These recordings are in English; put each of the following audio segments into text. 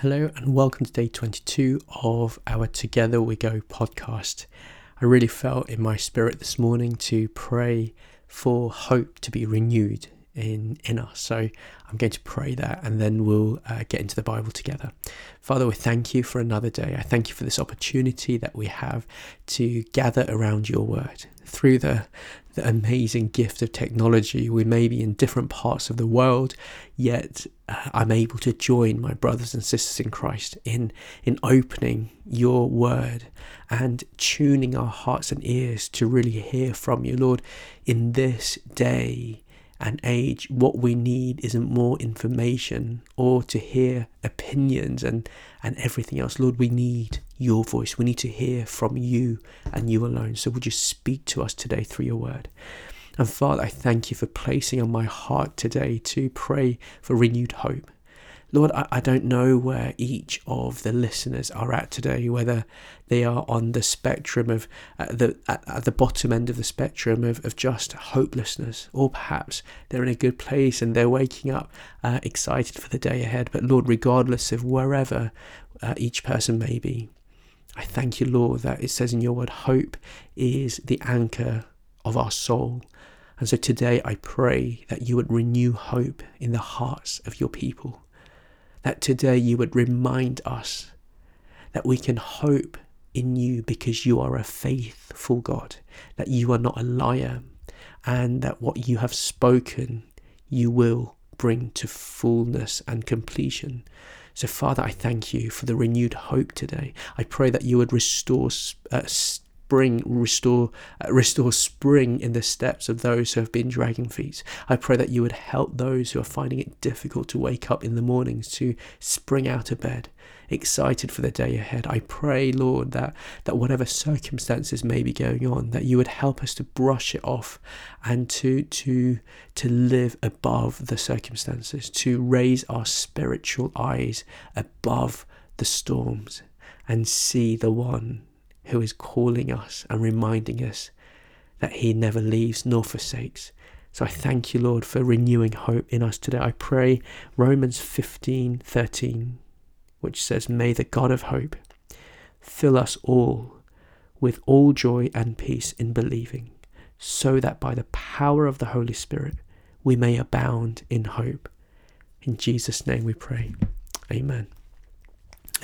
Hello, and welcome to day 22 of our Together We Go podcast. I really felt in my spirit this morning to pray for hope to be renewed in in us. So I'm going to pray that, and then we'll uh, get into the Bible together. Father, we thank you for another day. I thank you for this opportunity that we have to gather around your word through the the amazing gift of technology. We may be in different parts of the world, yet uh, I'm able to join my brothers and sisters in Christ in in opening your word and tuning our hearts and ears to really hear from you, Lord, in this day and age, what we need isn't more information or to hear opinions and, and everything else. Lord, we need your voice. We need to hear from you and you alone. So would you speak to us today through your word? And Father, I thank you for placing on my heart today to pray for renewed hope. Lord, I, I don't know where each of the listeners are at today, whether they are on the spectrum of uh, the at, at, the bottom end of the spectrum of, of just hopelessness, or perhaps they're in a good place and they're waking up uh, excited for the day ahead. But Lord, regardless of wherever uh, each person may be, I thank you, Lord, that it says in your word, hope is the anchor of our soul. And so today I pray that you would renew hope in the hearts of your people that today you would remind us that we can hope in you because you are a faithful God, that you are not a liar, and that what you have spoken you will bring to fullness and completion. So, Father, I thank you for the renewed hope today. I pray that you would restore uh, spring, restore, uh, restore spring in the steps of those who have been dragging feet. I pray that you would help those who are finding it difficult to wake up in the mornings to spring out of bed, excited for the day ahead. I pray, Lord, that, that whatever circumstances may be going on, that you would help us to brush it off and to to to live above the circumstances, to raise our spiritual eyes above the storms and see the one who is calling us and reminding us that He never leaves nor forsakes. So I thank you, Lord, for renewing hope in us today. I pray Romans 15 13, which says, May the God of hope fill us all with all joy and peace in believing, so that by the power of the Holy Spirit we may abound in hope. In Jesus' name we pray. Amen.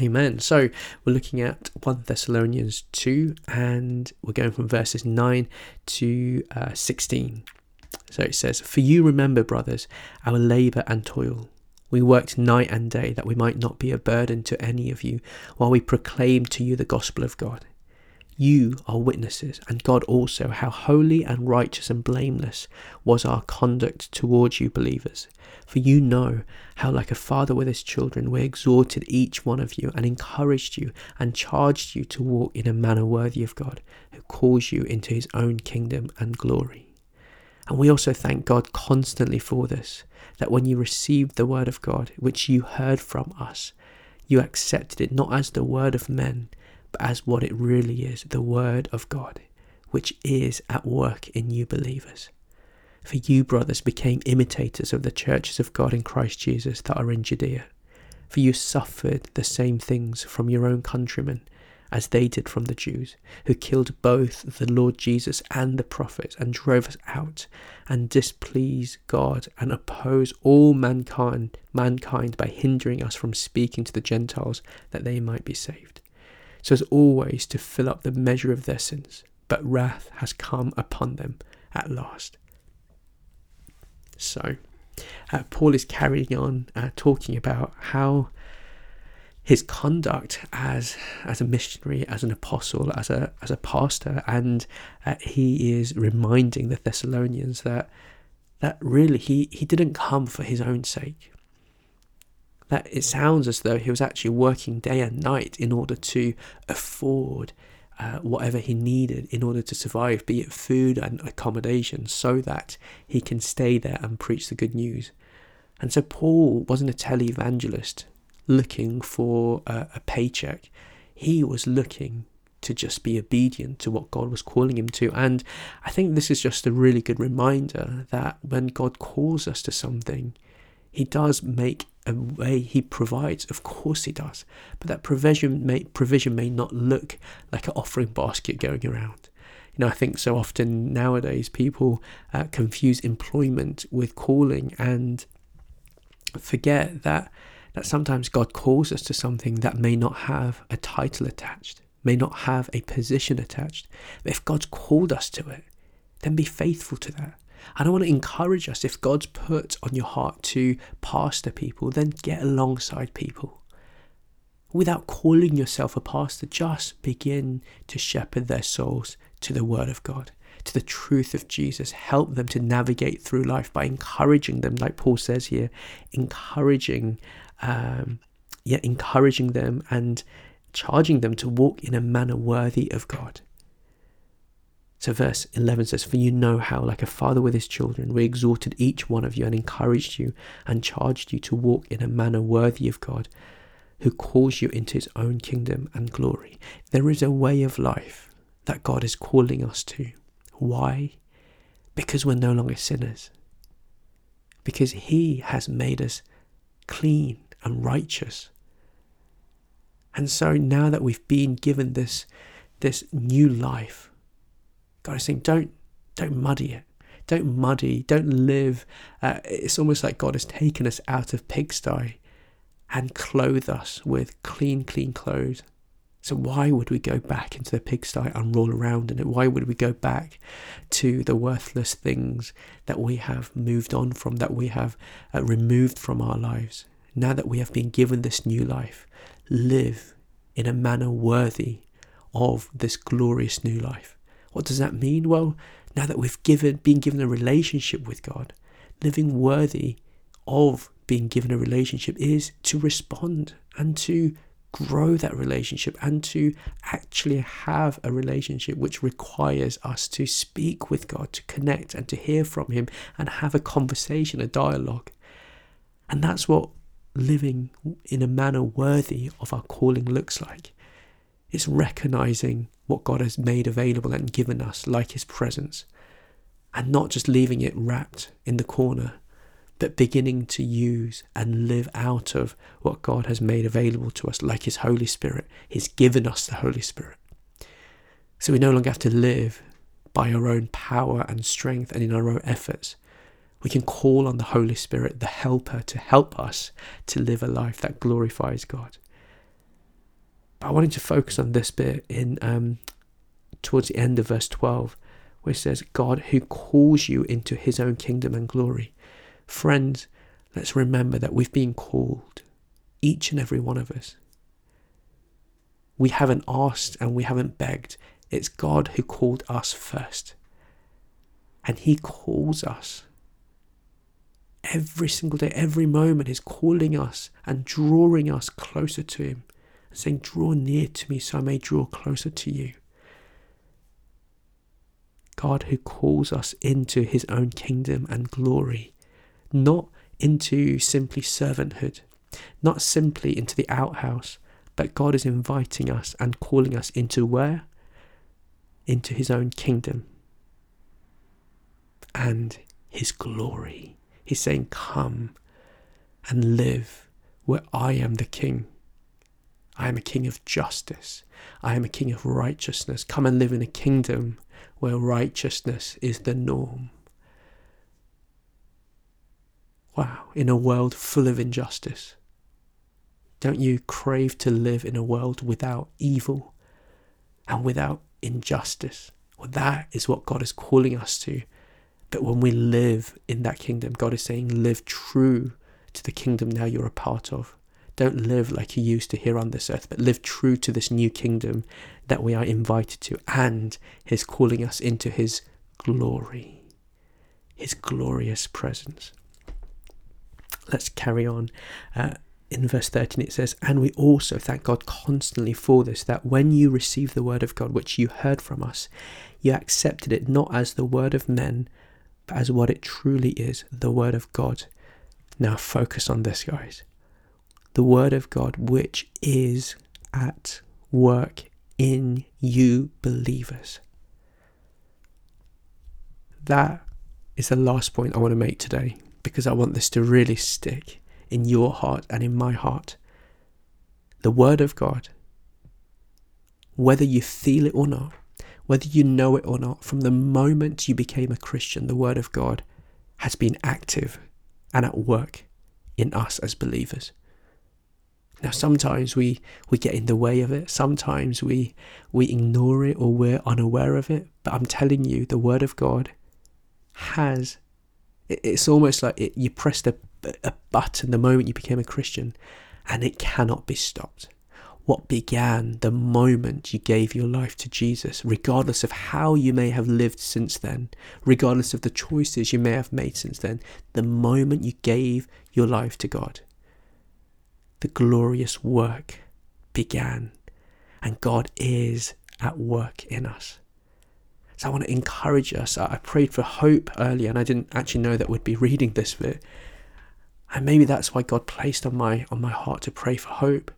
Amen. So we're looking at 1 Thessalonians 2 and we're going from verses 9 to uh, 16. So it says, For you remember, brothers, our labour and toil. We worked night and day that we might not be a burden to any of you while we proclaimed to you the gospel of God. You are witnesses, and God also, how holy and righteous and blameless was our conduct towards you, believers. For you know how, like a father with his children, we exhorted each one of you and encouraged you and charged you to walk in a manner worthy of God, who calls you into his own kingdom and glory. And we also thank God constantly for this, that when you received the word of God, which you heard from us, you accepted it not as the word of men but as what it really is the Word of God, which is at work in you believers. For you, brothers, became imitators of the churches of God in Christ Jesus that are in Judea. For you suffered the same things from your own countrymen as they did from the Jews, who killed both the Lord Jesus and the prophets, and drove us out, and displeased God, and oppose all mankind, mankind by hindering us from speaking to the Gentiles that they might be saved so as always to fill up the measure of their sins, but wrath has come upon them at last. So, uh, Paul is carrying on uh, talking about how his conduct as as a missionary, as an apostle, as a as a pastor, and uh, he is reminding the Thessalonians that that really he he didn't come for his own sake that it sounds as though he was actually working day and night in order to afford uh, whatever he needed in order to survive, be it food and accommodation, so that he can stay there and preach the good news. And so Paul wasn't a televangelist looking for a, a paycheck. He was looking to just be obedient to what God was calling him to. And I think this is just a really good reminder that when God calls us to something, he does make a way He provides. Of course He does. But that provision may, provision may not look like an offering basket going around. You know, I think so often nowadays people uh, confuse employment with calling and forget that that sometimes God calls us to something that may not have a title attached, may not have a position attached. But if God's called us to it, then be faithful to that. And I want to encourage us if God's put on your heart to pastor people, then get alongside people. Without calling yourself a pastor, just begin to shepherd their souls to the Word of God, to the truth of Jesus. Help them to navigate through life by encouraging them, like Paul says here, encouraging, um, yeah, encouraging them and charging them to walk in a manner worthy of God. So, verse 11 says, For you know how, like a father with his children, we exhorted each one of you and encouraged you and charged you to walk in a manner worthy of God, who calls you into his own kingdom and glory. There is a way of life that God is calling us to. Why? Because we're no longer sinners. Because He has made us clean and righteous. And so now that we've been given this, this new life, God is saying, don't, don't muddy it. Don't muddy, don't live. Uh, it's almost like God has taken us out of pigsty and clothed us with clean, clean clothes so why would we go back into the pigsty and roll around in it? Why would we go back to the worthless things that we have moved on from, that we have uh, removed from our lives? Now that we have been given this new life, live in a manner worthy of this glorious new life. What does that mean? Well, now that we've given, been given a relationship with God, living worthy of being given a relationship is to respond and to grow that relationship and to actually have a relationship which requires us to speak with God, to connect and to hear from Him and have a conversation, a dialogue. And that's what living in a manner worthy of our calling looks like. It's recognizing what God has made available and given us, like His presence, and not just leaving it wrapped in the corner but beginning to use and live out of what God has made available to us, like His Holy Spirit. He's given us the Holy Spirit. So we no longer have to live by our own power and strength and in our own efforts. We can call on the Holy Spirit, the Helper, to help us to live a life that glorifies God. But I wanted to focus on this bit in um, towards the end of verse 12, where it says, God who calls you into his own kingdom and glory. Friends, let's remember that we've been called, each and every one of us. We haven't asked and we haven't begged. It's God who called us first. And He calls us. Every single day, every moment, He's calling us and drawing us closer to Him saying, Draw near to me so I may draw closer to you. God who calls us into His own kingdom and glory not into simply servanthood, not simply into the outhouse, but God is inviting us and calling us into where? Into His own kingdom and His glory. He's saying, Come and live where I am the King. I am a king of justice. I am a king of righteousness. Come and live in a kingdom where righteousness is the norm. Wow, in a world full of injustice. Don't you crave to live in a world without evil and without injustice? Well, that is what God is calling us to. But when we live in that kingdom, God is saying, live true to the kingdom now you're a part of. Don't live like you used to here on this earth, but live true to this new kingdom that we are invited to. And His calling us into His glory, His glorious presence let's carry on. Uh, in verse 13 it says, And we also thank God constantly for this, that when you received the word of God, which you heard from us, you accepted it not as the word of men, but as what it truly is, the word of God. Now focus on this, guys. The word of God, which is at work in you believers. That is the last point I want to make today because I want this to really stick in your heart and in my heart. The Word of God, whether you feel it or not, whether you know it or not, from the moment you became a Christian, the Word of God has been active and at work in us as believers. Now, sometimes we, we get in the way of it. Sometimes we, we ignore it or we're unaware of it. But I'm telling you, the Word of God has, it's almost like it, you pressed a, a button the moment you became a Christian and it cannot be stopped what began the moment you gave your life to Jesus, regardless of how you may have lived since then, regardless of the choices you may have made since then, the moment you gave your life to God, the glorious work began. And God is at work in us. So I want to encourage us. I prayed for hope earlier, and I didn't actually know that we'd be reading this bit. And maybe that's why God placed on my on my heart to pray for hope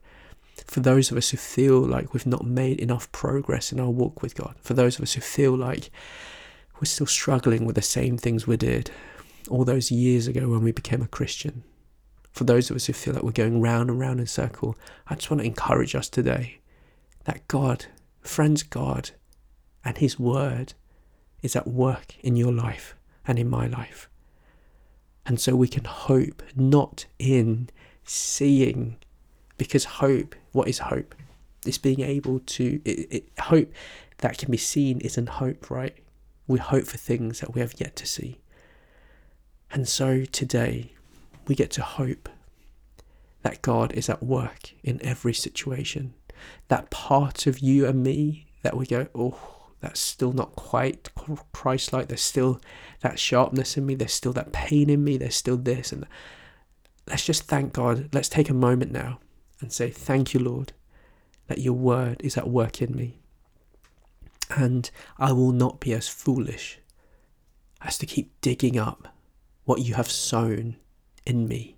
for those of us who feel like we've not made enough progress in our walk with God, for those of us who feel like we're still struggling with the same things we did all those years ago when we became a Christian, for those of us who feel like we're going round and round in a circle, I just want to encourage us today that God, friends, God, and His Word is at work in your life and in my life. And so we can hope not in seeing because hope, what is hope? It's being able to, it, it, hope that can be seen isn't hope, right? We hope for things that we have yet to see. And so today, we get to hope that God is at work in every situation. That part of you and me that we go, oh, that's still not quite Christ like. There's still that sharpness in me. There's still that pain in me. There's still this. And let's just thank God. Let's take a moment now and say, Thank you, Lord, that your word is at work in me. And I will not be as foolish as to keep digging up what you have sown in me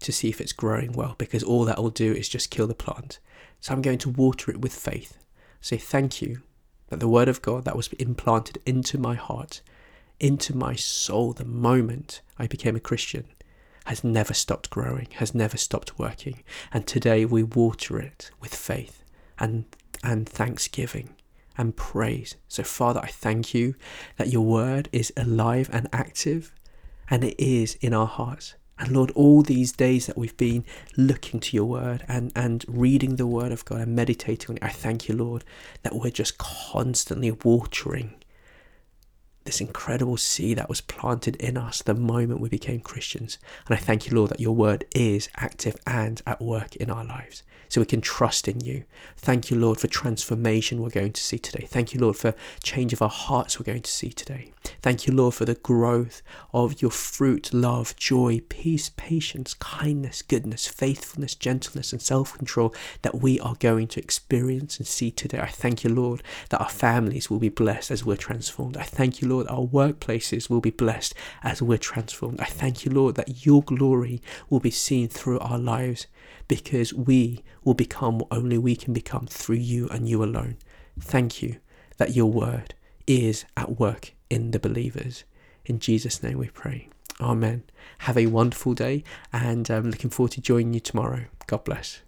to see if it's growing well, because all that will do is just kill the plant. So I'm going to water it with faith. Say thank you that the word of God that was implanted into my heart, into my soul the moment I became a Christian, has never stopped growing, has never stopped working. And today we water it with faith and, and thanksgiving and praise. So, Father, I thank you that your word is alive and active and it is in our hearts. And Lord, all these days that we've been looking to your word and, and reading the word of God and meditating on it, I thank you, Lord, that we're just constantly watering this incredible seed that was planted in us the moment we became Christians. And I thank you, Lord, that your word is active and at work in our lives so we can trust in you. Thank you, Lord, for transformation we're going to see today. Thank you, Lord, for change of our hearts we're going to see today. Thank you, Lord, for the growth of your fruit, love, joy, peace, patience, kindness, goodness, faithfulness, gentleness, and self control that we are going to experience and see today. I thank you, Lord, that our families will be blessed as we're transformed. I thank you, Lord, our workplaces will be blessed as we're transformed. I thank you, Lord, that your glory will be seen through our lives because we will become what only we can become through you and you alone. Thank you that your word is at work in the believers. In Jesus' name we pray. Amen. Have a wonderful day and I'm um, looking forward to joining you tomorrow. God bless.